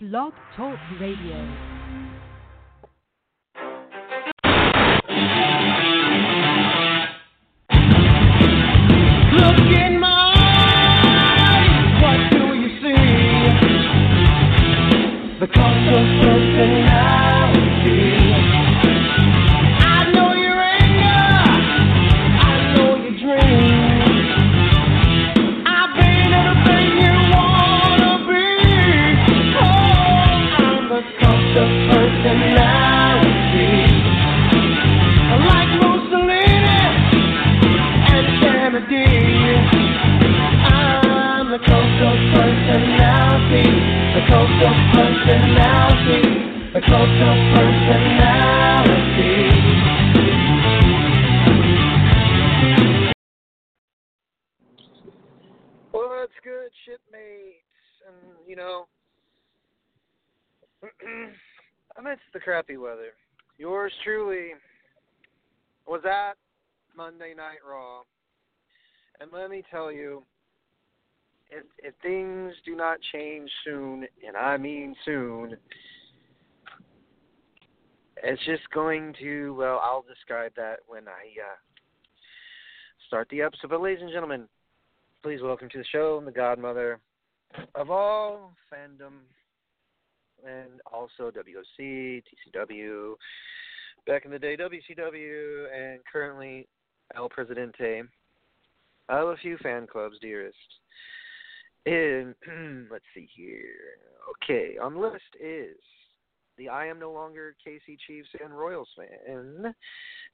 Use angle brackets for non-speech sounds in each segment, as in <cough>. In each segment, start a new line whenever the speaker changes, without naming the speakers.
Blog Talk Radio.
Crappy weather, yours truly was at Monday Night Raw. And let me tell you, if, if things do not change soon, and I mean soon, it's just going to, well, I'll describe that when I uh, start the episode. But, ladies and gentlemen, please welcome to the show the godmother of all fandom and also WOC, TCW, back in the day WCW, and currently El Presidente of a few fan clubs, dearest. And <clears throat> let's see here. Okay, on the list is the I am no longer KC Chiefs and Royals fan,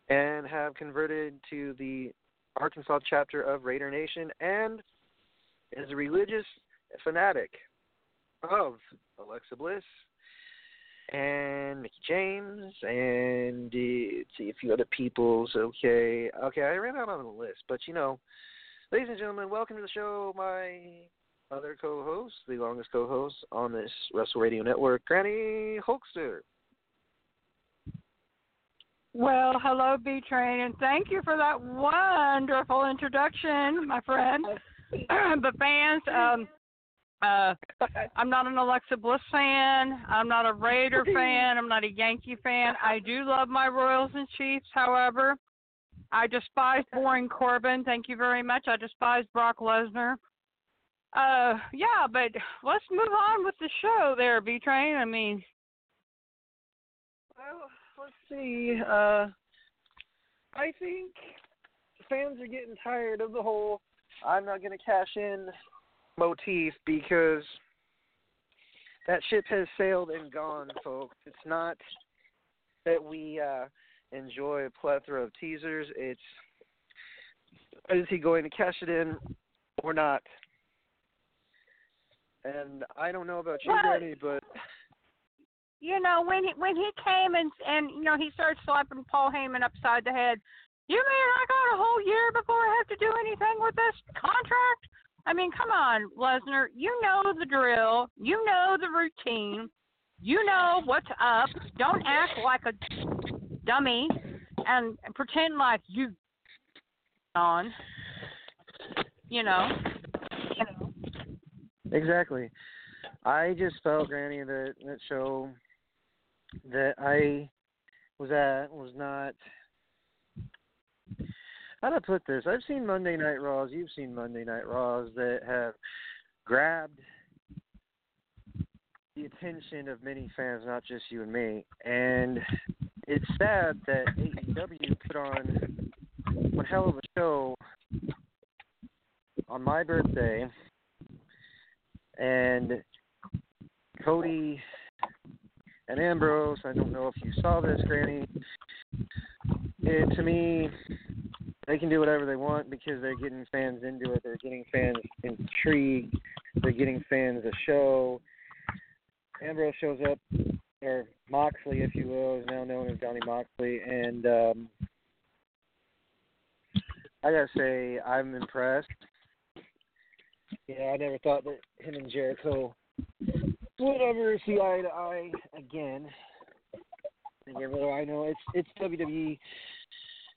and have converted to the Arkansas chapter of Raider Nation, and is a religious fanatic of Alexa Bliss and Mickie James and uh, see a few other people's. Okay, okay, I ran out on the list, but you know, ladies and gentlemen, welcome to the show. My other co-host, the longest co-host on this Wrestle Radio Network, Granny Hulkster.
Well, hello, B Train, and thank you for that wonderful introduction, my friend. <laughs> <clears throat> but fans, um, uh, I'm not an Alexa Bliss fan. I'm not a Raider <laughs> fan. I'm not a Yankee fan. I do love my Royals and Chiefs, however. I despise boring Corbin. Thank you very much. I despise Brock Lesnar. Uh, yeah, but let's move on with the show there, B Train. I mean,
Well, let's see. Uh, I think fans are getting tired of the whole "I'm not going to cash in" motif because that ship has sailed and gone, folks. It's not that we uh, enjoy a plethora of teasers. It's is he going to cash it in or not? And I don't know about you,
Well,
but
you know when he when he came and and you know he started slapping Paul Heyman upside the head. You mean I got a whole year before I have to do anything with this contract? I mean, come on, Lesnar. You know the drill. You know the routine. You know what's up. Don't act like a dummy and pretend like you on. You know.
Exactly. I just felt, Granny, that that show that I was at was not. How to put this? I've seen Monday Night Raws. You've seen Monday Night Raws that have grabbed the attention of many fans, not just you and me. And it's sad that AEW put on one hell of a show on my birthday and Cody and Ambrose. I don't know if you saw this, Granny. It, to me, they can do whatever they want because they're getting fans into it. They're getting fans intrigued. They're getting fans a show. Ambrose shows up, or Moxley, if you will, is now known as Johnny Moxley, and um, I gotta say, I'm impressed. Yeah, I never thought that him and Jericho would ever see eye to eye again. Again, whether I know it's it's WWE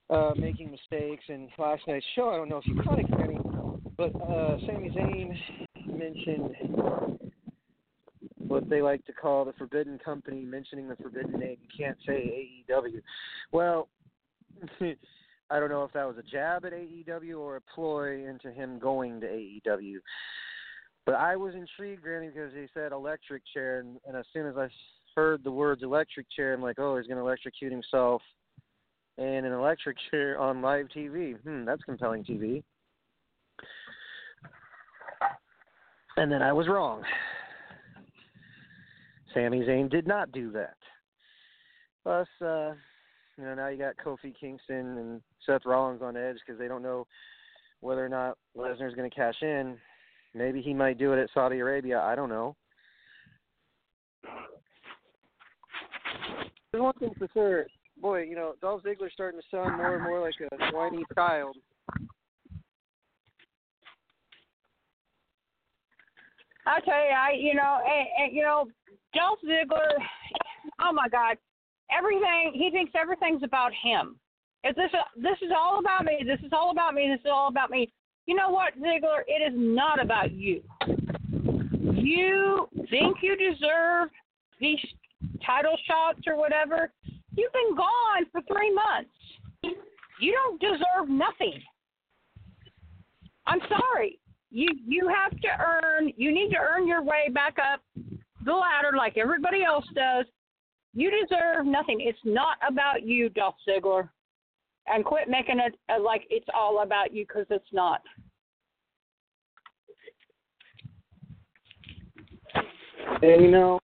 uh, making mistakes, and last night's show, I don't know if you caught it, Kenny, but uh, Sami Zayn mentioned what they like to call the Forbidden Company, mentioning the Forbidden name. You can't say AEW. Well, <laughs> I don't know if that was a jab at AEW or a ploy into him going to AEW. But I was intrigued, Granny, because he said electric chair, and, and as soon as I heard the words electric chair, I'm like, oh, he's going to electrocute himself in an electric chair on live TV. Hmm, that's compelling TV. And then I was wrong. Sami Zayn did not do that. Plus, uh, you know, now you got Kofi Kingston and Seth Rollins on edge because they don't know whether or not Lesnar's going to cash in. Maybe he might do it at Saudi Arabia. I don't know. There's one thing for sure. Boy, you know, Dolph Ziggler's starting to sound more and more like a whiny child.
I tell you, I you know, and, and you know, Dolph Ziggler. Oh my God, everything he thinks everything's about him. Is this this is all about me? This is all about me. This is all about me. You know what, Ziggler? It is not about you. You think you deserve these title shots or whatever. You've been gone for three months. You don't deserve nothing. I'm sorry. You you have to earn. You need to earn your way back up the ladder like everybody else does. You deserve nothing. It's not about you, Dolph Ziggler. And quit making it uh, like it's all about you because it's not.
And you know,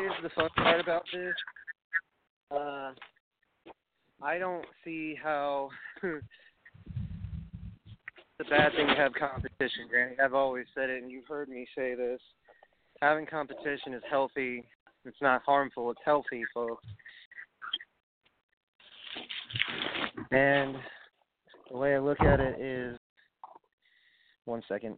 here's the fun part about this. Uh, I don't see how <laughs> it's a bad thing to have competition, Granny. I've always said it, and you've heard me say this. Having competition is healthy. It's not harmful. It's healthy, folks. And the way I look at it is, one second.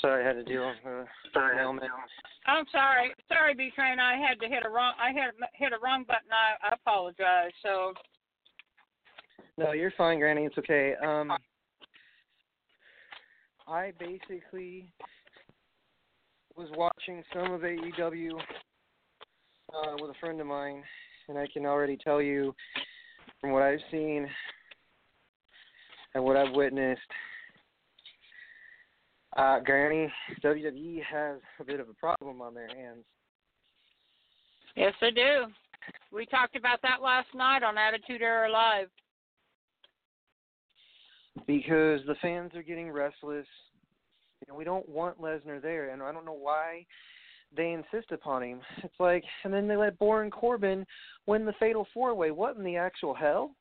Sorry, I had to deal with uh, mailman.
I'm sorry, sorry, B Train. I had to hit a wrong. I had hit a wrong button. I, I apologize. So
No, you're fine, Granny. It's okay. Um, I basically was watching some of AEW uh, with a friend of mine, and I can already tell you from what I've seen and what I've witnessed, uh, Granny, WWE has a bit of a problem on their hands.
yes, I do. We talked about that last night on Attitude Era Live.
because the fans are getting restless. You know, we don't want Lesnar there, and I don't know why they insist upon him. It's like, and then they let Baron Corbin win the Fatal Four Way. What in the actual hell?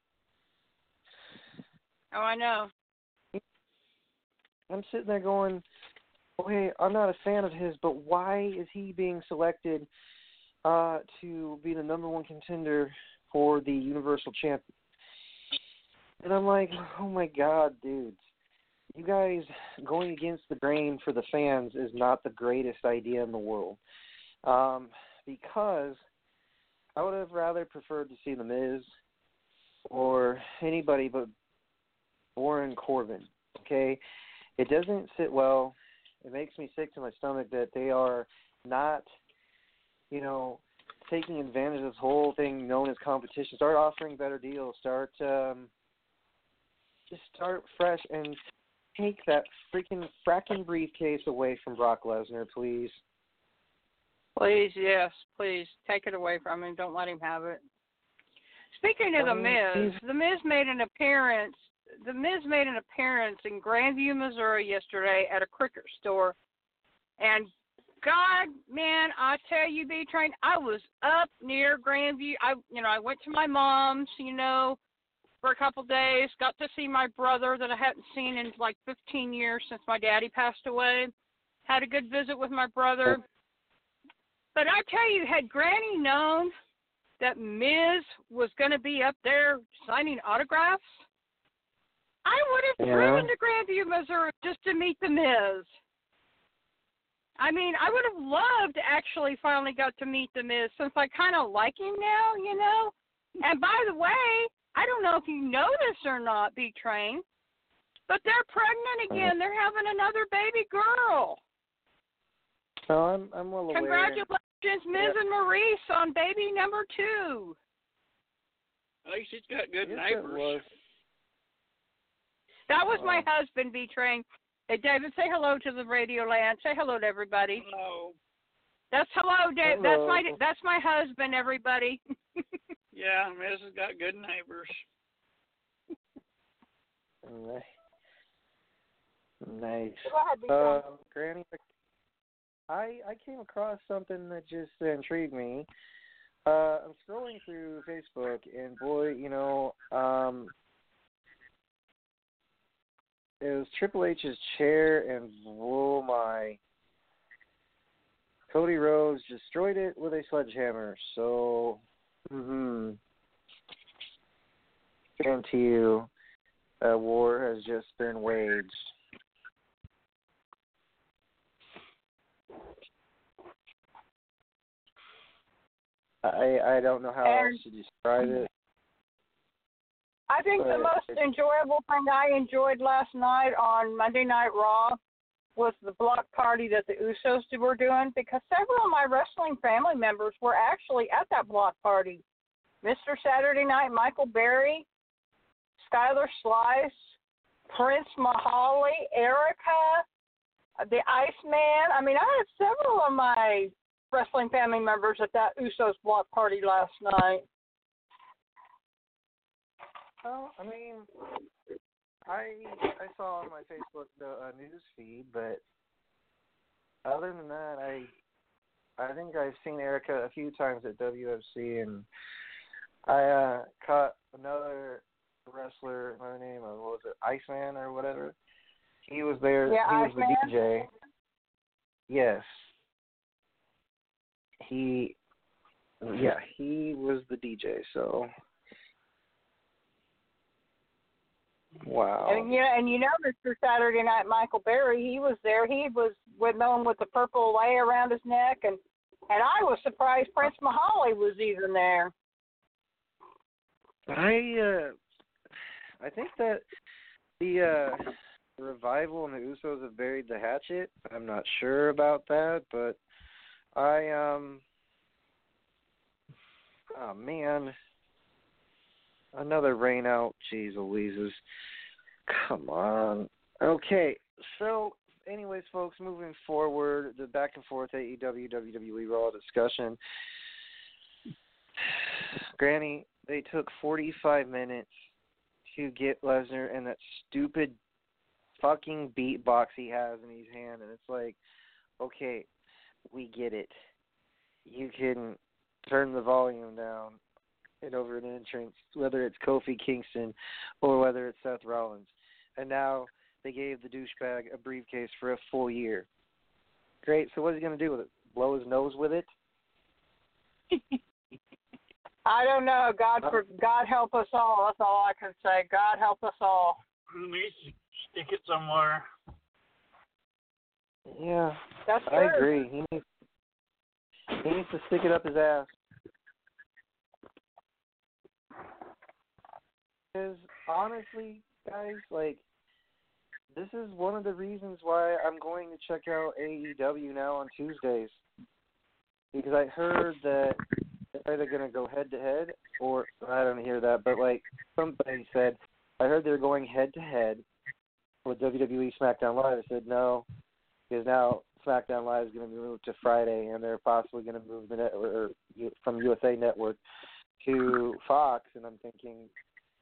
Oh, I know.
I'm sitting there going, okay, I'm not a fan of his, but why is he being selected uh, to be the number one contender for the Universal Champ? And I'm like, oh my god, dudes. You guys going against the grain for the fans is not the greatest idea in the world. Um, because I would have rather preferred to see The Miz or anybody but Baron Corbin. Okay? It doesn't sit well. It makes me sick to my stomach that they are not, you know, taking advantage of this whole thing known as competition. Start offering better deals. Start um just start fresh and take that freaking fracking briefcase away from Brock Lesnar, please.
Please, yes, please take it away from him. Don't let him have it. Speaking of the Miz, the Miz made an appearance. The Miz made an appearance in Grandview, Missouri yesterday at a cricket store, and God, man, I tell you, B Train, I was up near Grandview. I, you know, I went to my mom's, you know, for a couple days. Got to see my brother that I hadn't seen in like 15 years since my daddy passed away. Had a good visit with my brother. But I tell you, had Granny known that Miz was going to be up there signing autographs, I would have
Yeah.
driven to Grandview, Missouri, just to meet the Miz. I mean, I would have loved to actually finally got to meet the Miz since I kind of like him now, you know. And by the way, I don't know if you know this or not, B Train, but they're pregnant uh-huh. again. They're having another baby girl.
Oh, I'm I'm well aware.
Congratulations, Miz
Yeah.
and Maryse, on baby number two.
At least he's got good
Yes, it
neighbors.
Was.
That was my
Oh.
husband, B Train. Hey, David, say hello to the radio land. Say hello to everybody.
Hello.
That's hello, Dave. That's my that's my husband, everybody. <laughs>
Yeah, Miz has got good neighbors.
Nice. Nice.
Go ahead, B Train.
Um, Granny, I I came across something that just intrigued me. Uh, I'm scrolling through Facebook, and boy, you know, um, it was Triple H's chair, and oh my, Cody Rhodes destroyed it with a sledgehammer. So, hmm, guarantee you, a war has just been waged. I I don't know how
And-
else to describe it.
I think the most enjoyable thing I enjoyed last night on Monday Night Raw was the block party that the Usos were doing because several of my wrestling family members were actually at that block party. Mr. Saturday Night, Michael Berry, Skylar Slice, Prince Mahali, Erica, uh, the Iceman. I mean, I had several of my wrestling family members at that Usos block party last night.
Well, I mean, I I saw on my Facebook the uh, news feed, but other than that, I I think I've seen Erica a few times at WFC, and I uh caught another wrestler by the name of what was it Iceman or whatever. He was there.
Yeah,
he was
Iceman.
the DJ. Yes. He. Yeah, he was the DJ. So. Wow.
And you know, and you know, Mr. Saturday Night Michael Berry, he was there. He was with known with the purple lei around his neck, and and I was surprised Prince Mahali was even there.
I uh I think that the uh revival and the Usos have buried the hatchet. I'm not sure about that, but I um oh man. Another rain out. Jeez Louises. Come on. Okay. So anyways folks, moving forward, the back and forth AEW WWE Raw discussion. <sighs> Granny, they took 45 minutes to get Lesnar and that stupid fucking beatbox he has in his hand, and it's like, okay, we get it. You can turn the volume down and over an entrance, whether it's Kofi Kingston or whether it's Seth Rollins. And now they gave the douchebag a briefcase for a full year. Great. So what's he going to do with it? Blow his nose with it? <laughs>
I don't know. God for God help us all. That's all I can say. God help us all.
Who needs to stick it somewhere?
Yeah,
That's
I agree. He needs he needs to stick it up his ass. Because honestly, guys, like this is one of the reasons why I'm going to check out AEW now on Tuesdays. Because I heard that they're either going to go head to head, or I don't hear that, but like somebody said, I heard they're going head to head with WWE SmackDown Live. I said no, because now SmackDown Live is going to be moved to Friday, and they're possibly going to move the net or, or from USA Network to Fox. And I'm thinking,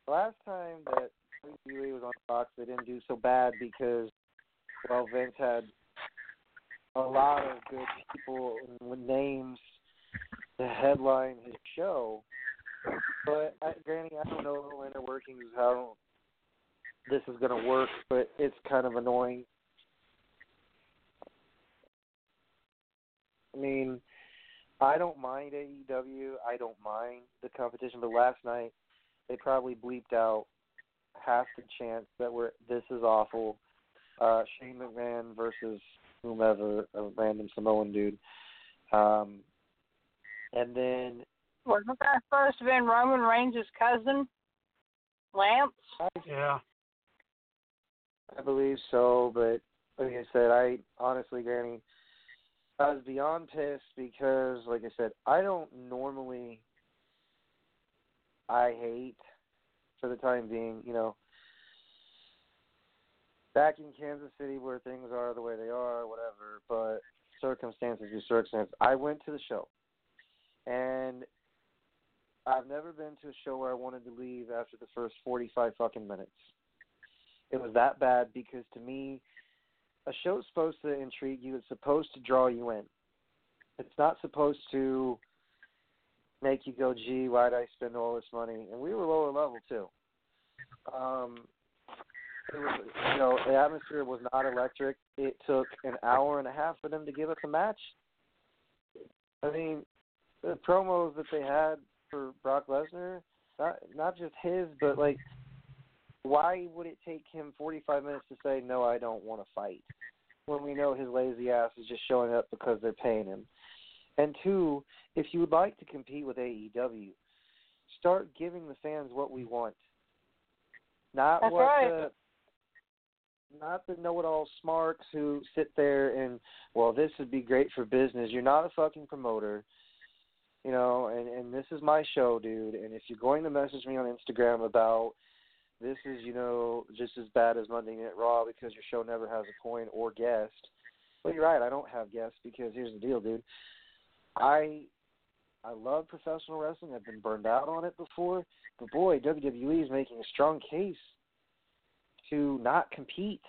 last time that WWE was on Fox, they didn't do so bad because, well, Vince had a lot of good people with names to headline his show. But I, Granny, I don't know the inner workings how this is going to work, but it's kind of annoying. I mean, I don't mind AEW. I don't mind the competition, but last night they probably bleeped out half the chance that we're this is awful. Uh Shane McMahon versus whomever, a random Samoan dude. Um, and then
Wasn't that supposed to have been Roman Reigns' cousin, Lance?
Yeah.
I believe so, but like I said, I honestly, Granny, I was beyond pissed because, like I said, I don't normally. I hate, for the time being, you know, back in Kansas City where things are the way they are, whatever. But circumstances do circumstances. I went to the show, and I've never been to a show where I wanted to leave after the first forty-five fucking minutes. It was that bad because to me, a show's supposed to intrigue you. It's supposed to draw you in. It's not supposed to make you go, "Gee, why did I spend all this money?" And we were lower level too. Um, it was, you know, the atmosphere was not electric. It took an hour and a half for them to give us a match. I mean, the promos that they had for Brock Lesnar, not not just his, but like, why would it take him 45 minutes to say no, I don't want to fight, when we know his lazy ass is just showing up because they're paying him? And two, if you would like to compete with AEW, start giving the fans what we want. Not
That's
what
right.
the not the know-it-all smarks who sit there and well, this would be great for business. You're not a fucking promoter, you know. And and this is my show, dude. And if you're going to message me on Instagram about this is you know just as bad as Monday Night Raw because your show never has a coin or guest. Well, you're right. I don't have guests because here's the deal, dude. I I love professional wrestling. I've been burned out on it before, but boy, WWE is making a strong case to not compete.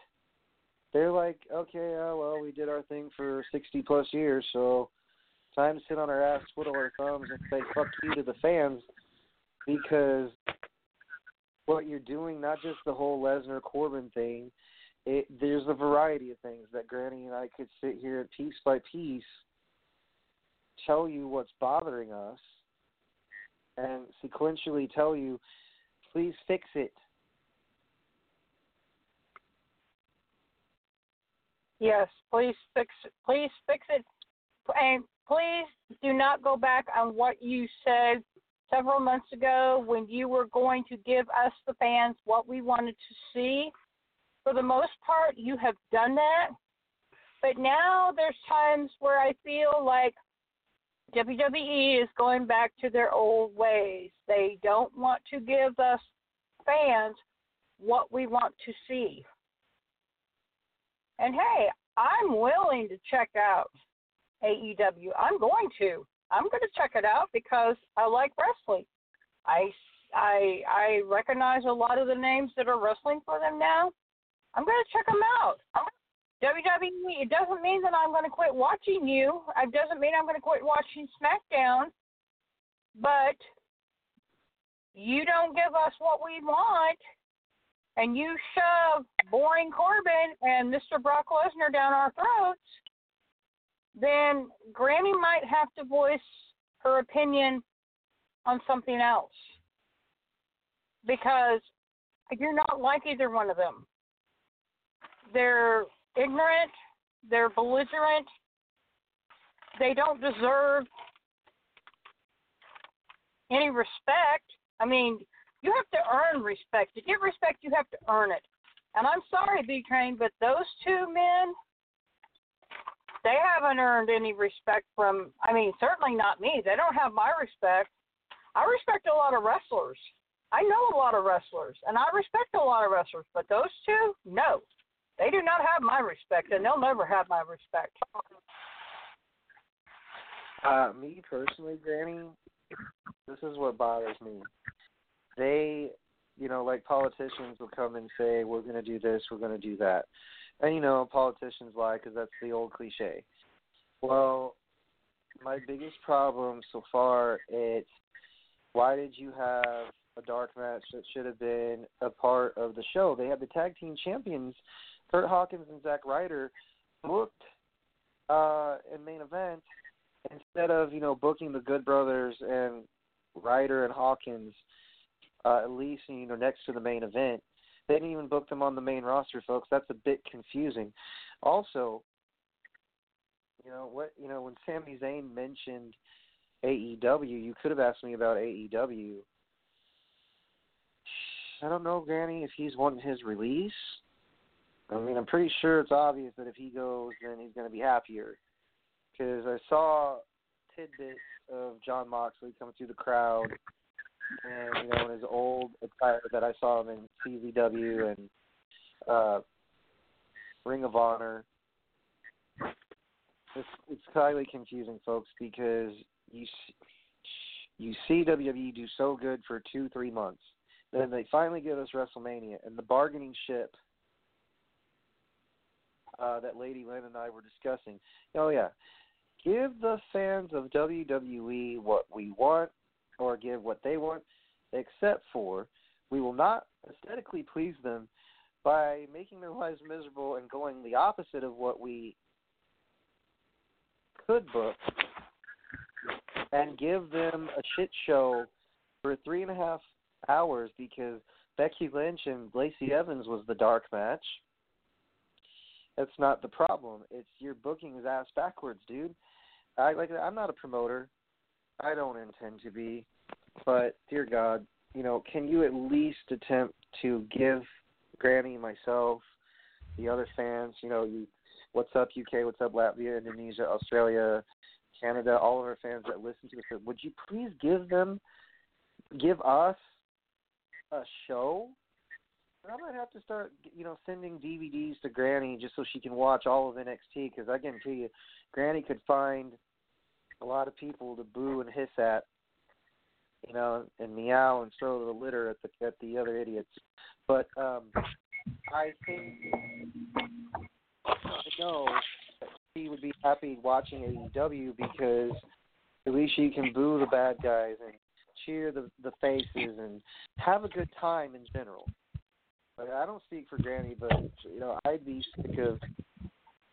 They're like, okay, uh, well, we did our thing for 60 plus years, so time to sit on our ass, twiddle our thumbs, and say fuck you to the fans because what you're doing, not just the whole Lesnar Corbin thing, it, there's a variety of things that Granny and I could sit here piece by piece tell you what's bothering us and sequentially tell you, please fix it.
Yes, please fix it. Please fix it. And please do not go back on what you said several months ago when you were going to give us, the fans, what we wanted to see. For the most part, you have done that. But now there's times where I feel like WWE is going back to their old ways. They don't want to give us fans what we want to see. And hey, I'm willing to check out AEW. I'm going to. I'm going to check it out because I like wrestling. I I I recognize a lot of the names that are wrestling for them now. I'm going to check them out. WWE. It doesn't mean that I'm going to quit watching you. It doesn't mean I'm going to quit watching SmackDown. But you don't give us what we want, and you shove boring Corbin and Mr. Brock Lesnar down our throats, then Granny might have to voice her opinion on something else. Because do not like either one of them. They're ignorant, they're belligerent, they don't deserve any respect. I mean, you have to earn respect. To get respect, you have to earn it. And I'm sorry, B Train, but those two men, they haven't earned any respect from, I mean, certainly not me. They don't have my respect. I respect a lot of wrestlers. I know a lot of wrestlers, and I respect a lot of wrestlers, but those two, no. They do not have my respect, and they'll never have my respect.
Uh, me personally, Granny, this is what bothers me. They, you know, like politicians will come and say, "We're going to do this, we're going to do that," and you know, politicians lie because that's the old cliche. Well, my biggest problem so far is why did you have a dark match that should have been a part of the show? They had the tag team champions, Kurt Hawkins and Zack Ryder, booked uh, in main event instead of you know booking the Good Brothers and Ryder and Hawkins uh, at least you know next to the main event. They didn't even book them on the main roster, folks. That's a bit confusing. Also, You know what? You know when Sami Zayn mentioned AEW, you could have asked me about AEW. I don't know, Granny, if he's wanting his release. I mean, I'm pretty sure it's obvious that if he goes, then he's going to be happier. Because I saw tidbits of Jon Moxley coming through the crowd, and you know, in his old attire that I saw him in CZW and uh, Ring of Honor. It's it's highly confusing, folks, because you you see WWE do so good for two three months, then they finally give us WrestleMania, and the bargaining ship uh, that Lady Lynn and I were discussing. Oh yeah, give the fans of WWE what we want, or give what they want, except for we will not aesthetically please them by making their lives miserable and going the opposite of what we could book and give them a shit show for three and a half hours because Becky Lynch and Lacey Evans was the dark match. That's not the problem. It's your booking his ass backwards, dude. I like I'm not a promoter. I don't intend to be. But dear God, you know, can you at least attempt to give Granny, myself, the other fans, you know, you what's up UK, what's up Latvia, Indonesia, Australia, Canada, all of our fans that listen to us, would you please give them give us a show? I might have to start, you know, sending DVDs to Granny just so she can watch all of NXT because I guarantee you, Granny could find a lot of people to boo and hiss at, you know, and meow and throw the litter at the at the other idiots. But um I think I know that she would be happy watching AEW because at least she can boo the bad guys and cheer the the faces and have a good time in general. Like, I don't speak for Granny, but you know I'd be sick of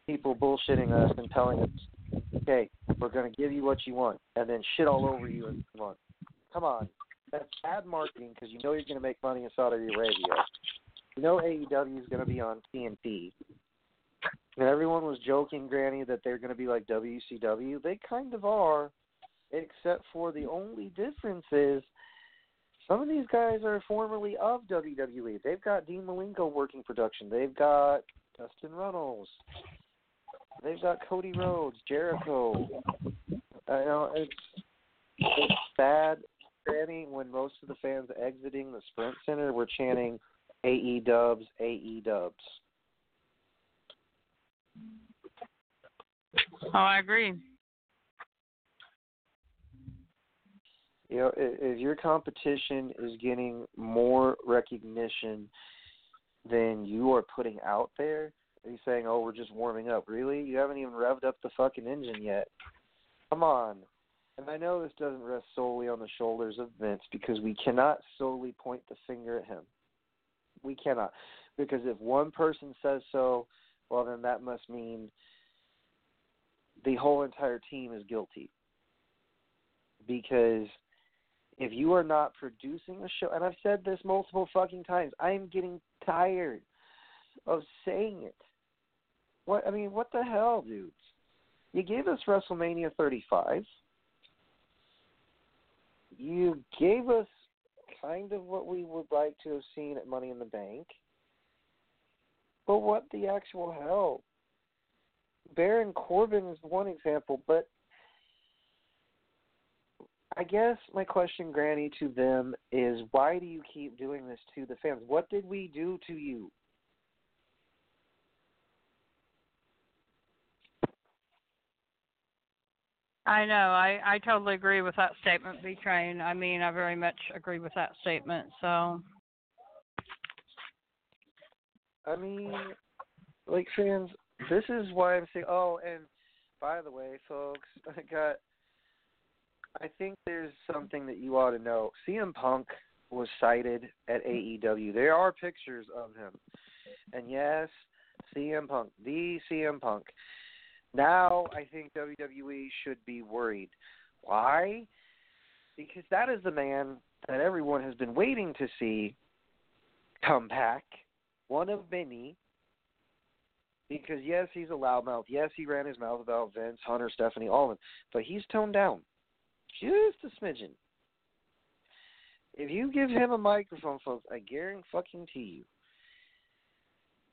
people bullshitting us and telling us, "Okay, we're going to give you what you want," and then shit all over you in a month. Come on, that's bad marketing because you know you're going to make money in Saudi Arabia. You know AEW is going to be on TNT. And everyone was joking, Granny, that they're going to be like WCW. They kind of are, except for the only difference is some of these guys are formerly of WWE. They've got Dean Malenko working production. They've got Dustin Runnels. They've got Cody Rhodes, Jericho. I know it's it's sad, Granny, when most of the fans exiting the Sprint Center were chanting AE Dubs, AE Dubs.
Oh, I agree.
You know, if your competition is getting more recognition than you are putting out there, are saying, "Oh, we're just warming up"? Really? You haven't even revved up the fucking engine yet. Come on. And I know this doesn't rest solely on the shoulders of Vince because we cannot solely point the finger at him. We cannot. Because if one person says so, well, then that must mean the whole entire team is guilty. Because if you are not producing a show, and I've said this multiple fucking times, I am getting tired of saying it. What I mean, what the hell, dudes? You gave us WrestleMania 35. You gave us kind of what we would like to have seen at Money in the Bank. But what the actual hell? Baron Corbin is one example, but I guess my question, Granny, to them is why do you keep doing this to the fans? What did we do to you?
I know. I I totally agree with that statement, B Train. I mean, I very much agree with that statement. So,
I mean, like fans, this is why I'm saying. Oh, and by the way, folks, <laughs> I got. I think there's something that you ought to know. CM Punk was sighted at AEW. There are pictures of him, and yes, CM Punk, the CM Punk. Now I think WWE should be worried. Why? Because that is the man that everyone has been waiting to see come back one of many Because yes, he's a loudmouth. Yes, he ran his mouth about Vince, Hunter, Stephanie, all of them. But he's toned down, just a smidgen. If you give him a microphone, folks, I guarantee fucking to you,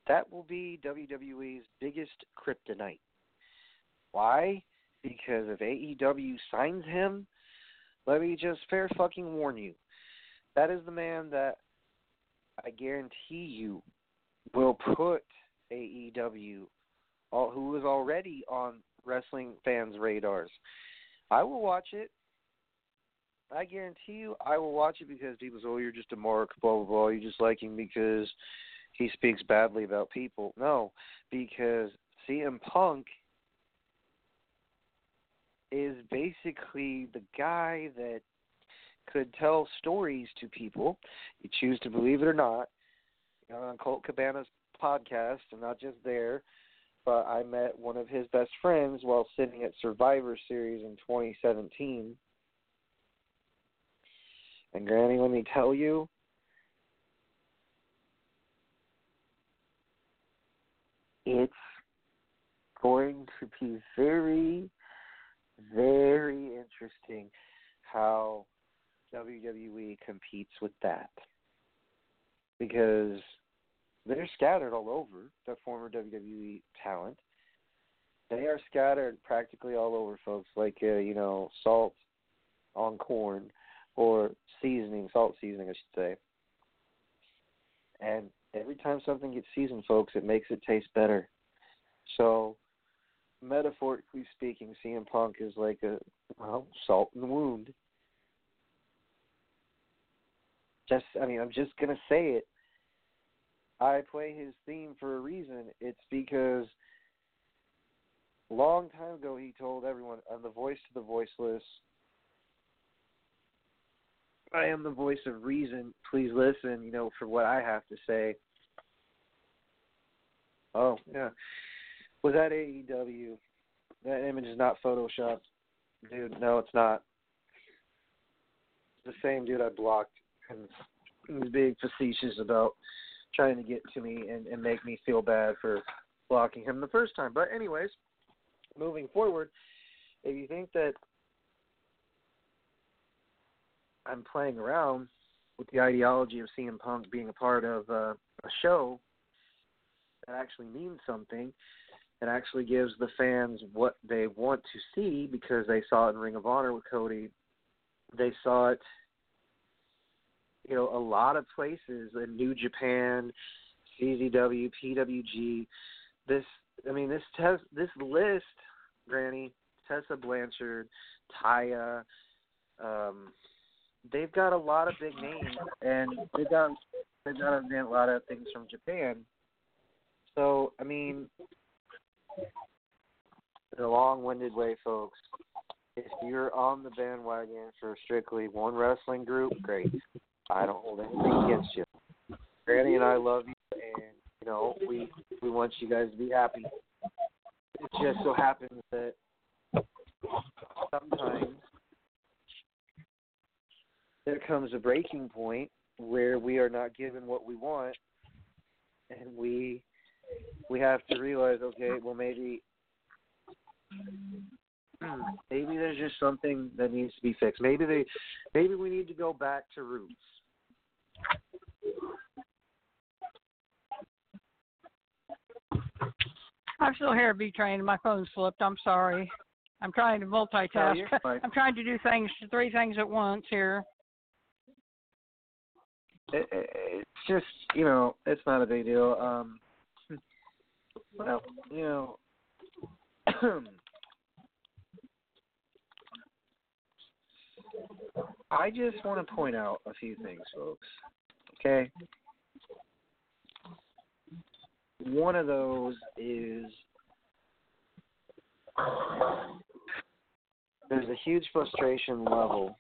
that will be WWE's biggest kryptonite. Why? Because if AEW signs him, let me just fair fucking warn you, that is the man that I guarantee you will put AEW, who is already on wrestling fans' radars. I will watch it. I guarantee you, I will watch it because people say, "Oh, you're just a mark, blah blah blah. You just like him because he speaks badly about people." No, because CM Punk is basically the guy that could tell stories to people. You choose to believe it or not. On Colt Cabana's podcast, and not just there, but I met one of his best friends while sitting at Survivor Series in 2017. And Granny, let me tell you, it's going to be very, very interesting how WWE competes with that. Because they're scattered all over, the former WWE talent. They are scattered practically all over, folks, like, uh, you know, salt on corn or seasoning, salt seasoning, I should say. And every time something gets seasoned, folks, it makes it taste better. So, metaphorically speaking, CM Punk is like a well, salt in the wound. Just, I mean, I'm just gonna say it. I play his theme for a reason. It's because long time ago he told everyone, "I'm the voice to the voiceless. I am the voice of reason. Please listen, you know, for what I have to say." Oh yeah, was that AEW? That image is not photoshopped, dude. No, it's not. the same dude I blocked, and was being facetious about trying to get to me and, and make me feel bad for blocking him the first time. But anyways, moving forward, if you think that I'm playing around with the ideology of CM Punk being a part of uh, a show that actually means something, it actually gives the fans what they want to see because they saw it in Ring of Honor with Cody. They saw it you know, a lot of places in New Japan, CZW, PWG. This, I mean, this test, this list, Granny, Tessa Blanchard, Taya, um, they've got a lot of big names, and they've got they've got a lot of things from Japan. So, I mean, in a long-winded way, folks, if you're on the bandwagon for strictly one wrestling group, great. I don't hold anything against you. Granny and I love you, and you know we we want you guys to be happy. It just so happens that sometimes there comes a breaking point where we are not given what we want, and we we have to realize, okay, well maybe maybe there's just something that needs to be fixed. Maybe they maybe we need to go back to roots.
I'm still here, B train. My phone slipped. I'm sorry. I'm trying to multitask.
you're.
I'm trying to do things, three things at once here.
It, it, it's just you know, it's not a big deal. Um, <laughs> well, you know. <clears throat> I just want to point out a few things, folks. Okay? One of those is there's a huge frustration level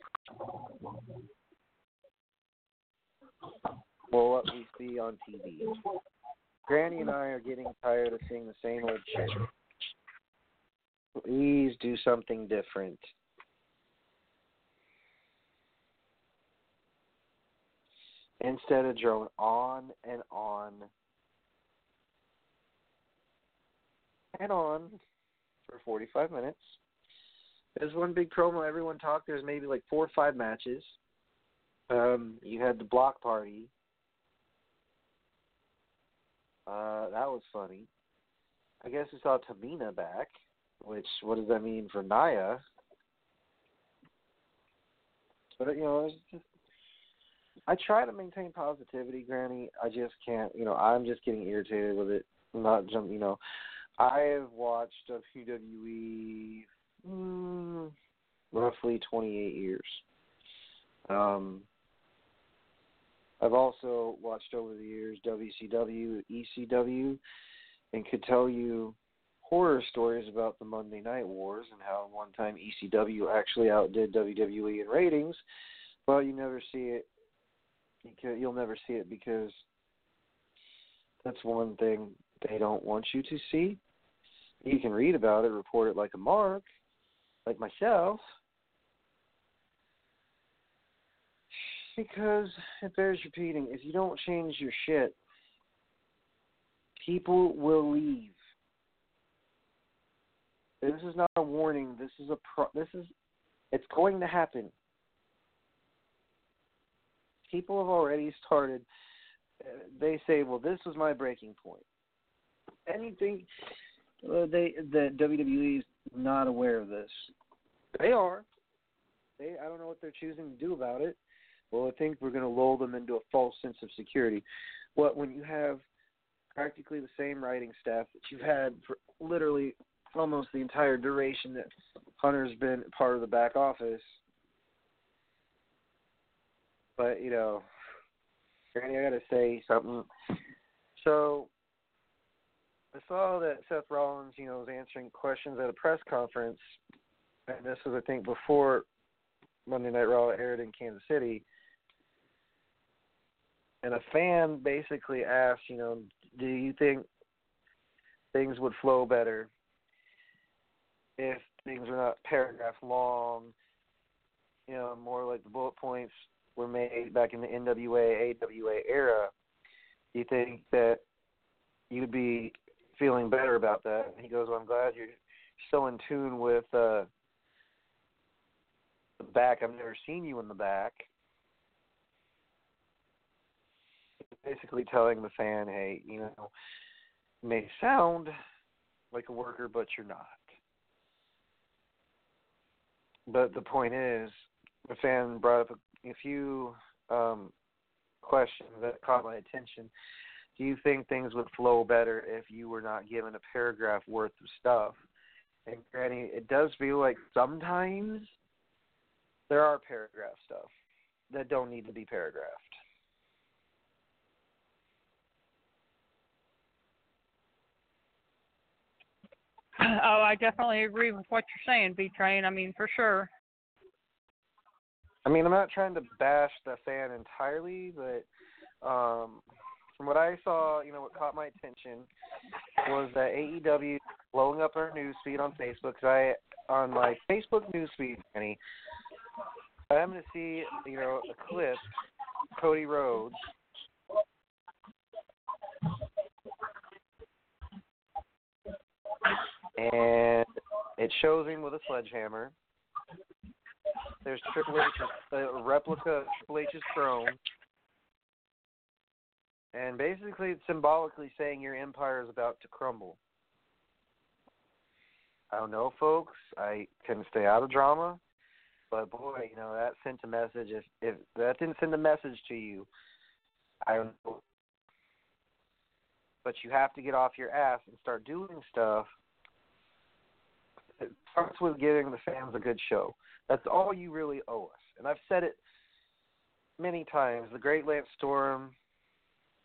for what we see on TV. Granny and I are getting tired of seeing the same old shit. Please do something different. instead of drone on and on and on for 45 minutes. There's one big promo. Everyone talked. There's maybe like four or five matches. Um, you had the block party. Uh, that was funny. I guess we saw Tamina back, which what does that mean for Nia? But you know, just, I try to maintain positivity, Granny. I just can't. You know, I'm just getting irritated with it. I'm not jump. You know, I have watched WWE mm, roughly 28 years. Um, I've also watched over the years WCW, ECW, and could tell you horror stories about the Monday Night Wars and how one time ECW actually outdid WWE in ratings, but you never see it. You'll never see it because that's one thing they don't want you to see. You can read about it, report it like a mark, like myself, because it bears repeating. If you don't change your shit, people will leave. This is not a warning. This is a pro. This is. It's going to happen. People have already started. Uh, they say, "Well, this was my breaking point." Anything. Uh, they the WWE is not aware of this. They are. They. I don't know what they're choosing to do about it. Well, I think we're going to lull them into a false sense of security. What when you have practically the same writing staff that you've had for literally almost the entire duration that Hunter's been part of the back office. But you know, Granny, I got to say something. So I saw that Seth Rollins, you know, was answering questions at a press conference, and this was, I think, before Monday Night Raw aired in Kansas City and a fan basically asked, you know, do you think things would flow better if things were not paragraph long, you know, more like the bullet points were made back in the NWA, AWA era? Do you think that you'd be feeling better about that? And he goes, well, I'm glad you're so in tune with uh, the back. I've never seen you in the back. Basically telling the fan, hey, you know, may sound like a worker, but you're not. But the point is, the fan brought up a, a few um, questions that caught my attention. Do you think things would flow better if you were not given a paragraph worth of stuff? And Granny, it does feel like sometimes there are paragraph stuff that don't need to be paragraphed.
Oh, I definitely agree with what you're saying, B Train. I mean, for sure.
I mean, I'm not trying to bash the fan entirely, but um, from what I saw, you know, what caught my attention was that AEW blowing up our news feed on Facebook. I on my Facebook news feed, Kenny, I'm going to see, you know, a clip, Cody Rhodes and it shows him with a sledgehammer. There's Triple H's a uh, replica of Triple H's throne, and basically it's symbolically saying your empire is about to crumble. I don't know, folks. I can stay out of drama, but boy, you know that sent a message. If if that didn't send a message to you, I don't know. But you have to get off your ass and start doing stuff starts with giving the fans a good show. That's all you really owe us. And I've said it many times. The great Lance Storm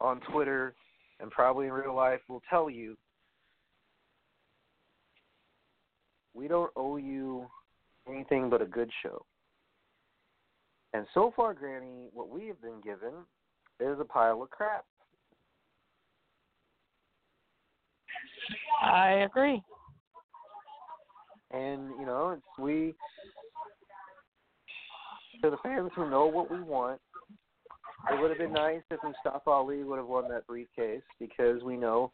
on Twitter and probably in real life will tell you we don't owe you anything but a good show. And so far, Granny, what we have been given is a pile of crap.
I agree
and you know it's we to the fans who know what we want. It would have been nice if Mustafa Ali would have won that briefcase because we know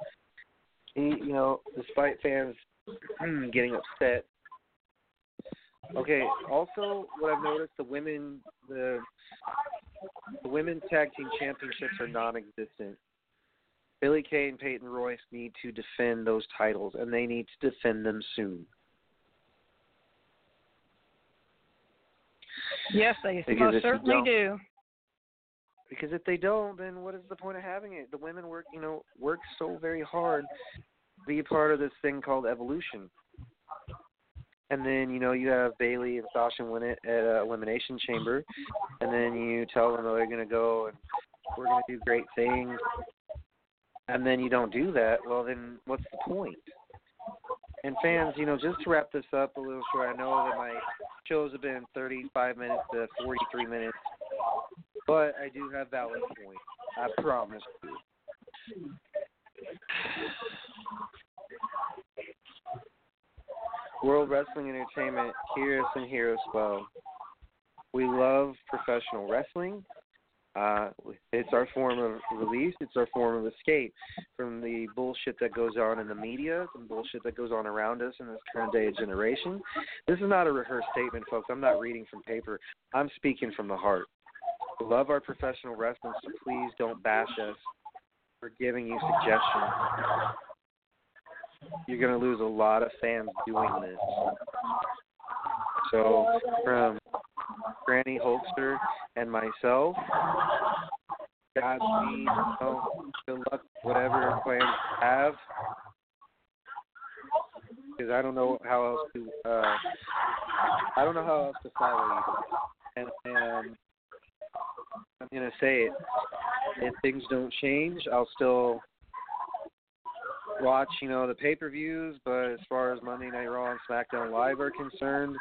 he, you know, despite fans hmm, getting upset. Okay. Also, what I've noticed, the women, the the women's tag team championships are non-existent. Billie Kay and Peyton Royce need to defend those titles, and they need to defend them soon.
Yes, they
Because
most certainly do.
Because if they don't, then what is the point of having it? The women work, you know, work so very hard to be a part of this thing called evolution. And then you know you have Bayley and Sasha win it at uh, Elimination Chamber, and then you tell them oh, they're going to go and we're going to do great things, and then you don't do that. Well, then what's the point? And fans, you know, just to wrap this up a little short, I know that my shows have been 35 minutes to 43 minutes, but I do have valid points. I promise you. World Wrestling Entertainment hears and hears well. We love professional wrestling. Uh, it's our form of release. It's our form of escape from the bullshit that goes on in the media, and bullshit that goes on around us in this current day of generation. This is not a rehearsed statement, folks. I'm not reading from paper. I'm speaking from the heart. Love our professional wrestlers, so please don't bash us for giving you suggestions. You're going to lose a lot of fans doing this. So, from Granny Hulkster and myself, Godspeed, you know, good luck, whatever plans you have. Because I don't know how else to, uh, I don't know how else to follow you. And, and I'm gonna say it. If things don't change, I'll still watch, you know, the pay per views, but as far as Monday Night Raw and SmackDown Live are concerned,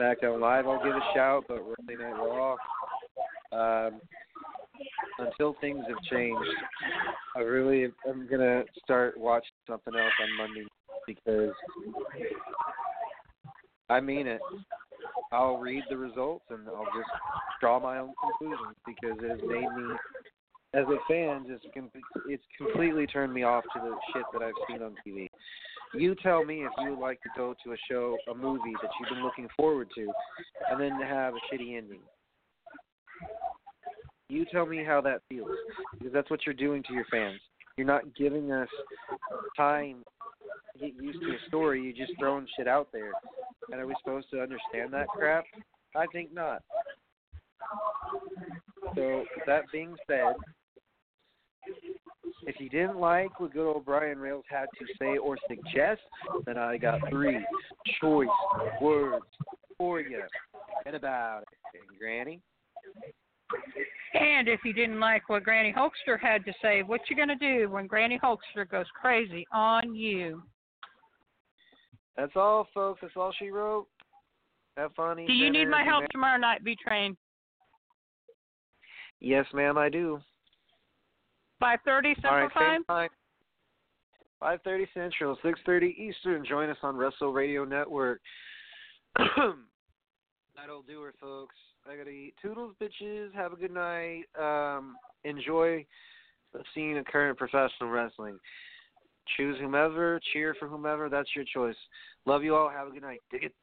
SmackDown Live I'll give a shout, but Monday Night Raw, um, until things have changed, I really am gonna start watching something else on Monday because I mean it. I'll read the results and I'll just draw my own conclusions because it has made me, as a fan, just com- it's completely turned me off to the shit that I've seen on TV. You tell me if you would like to go to a show, a movie that you've been looking forward to, and then have a shitty ending. You tell me how that feels because that's what you're doing to your fans. You're not giving us time to get used to a story. You're just throwing shit out there. And are we supposed to understand that crap? I think not. So that being said, if you didn't like what good old Brian Rails had to say or suggest, then I got three choice words for you. Get about it, Granny.
And if you didn't like what Granny Hulkster had to say, what you gonna do when Granny Hulkster goes crazy on you?
That's all, folks. That's all she wrote. Have fun.
Do you need my help tomorrow night, B Train?
Yes, ma'am, I do.
Five thirty Central
right,
Time.
time. Five thirty Central, six thirty Eastern. Join us on Wrestle Radio Network. <clears throat> That'll do her, folks. I gotta eat. Toodles, bitches. Have a good night. Um, enjoy the scene of current professional wrestling. Choose whomever. Cheer for whomever. That's your choice. Love you all. Have a good night. Dig it.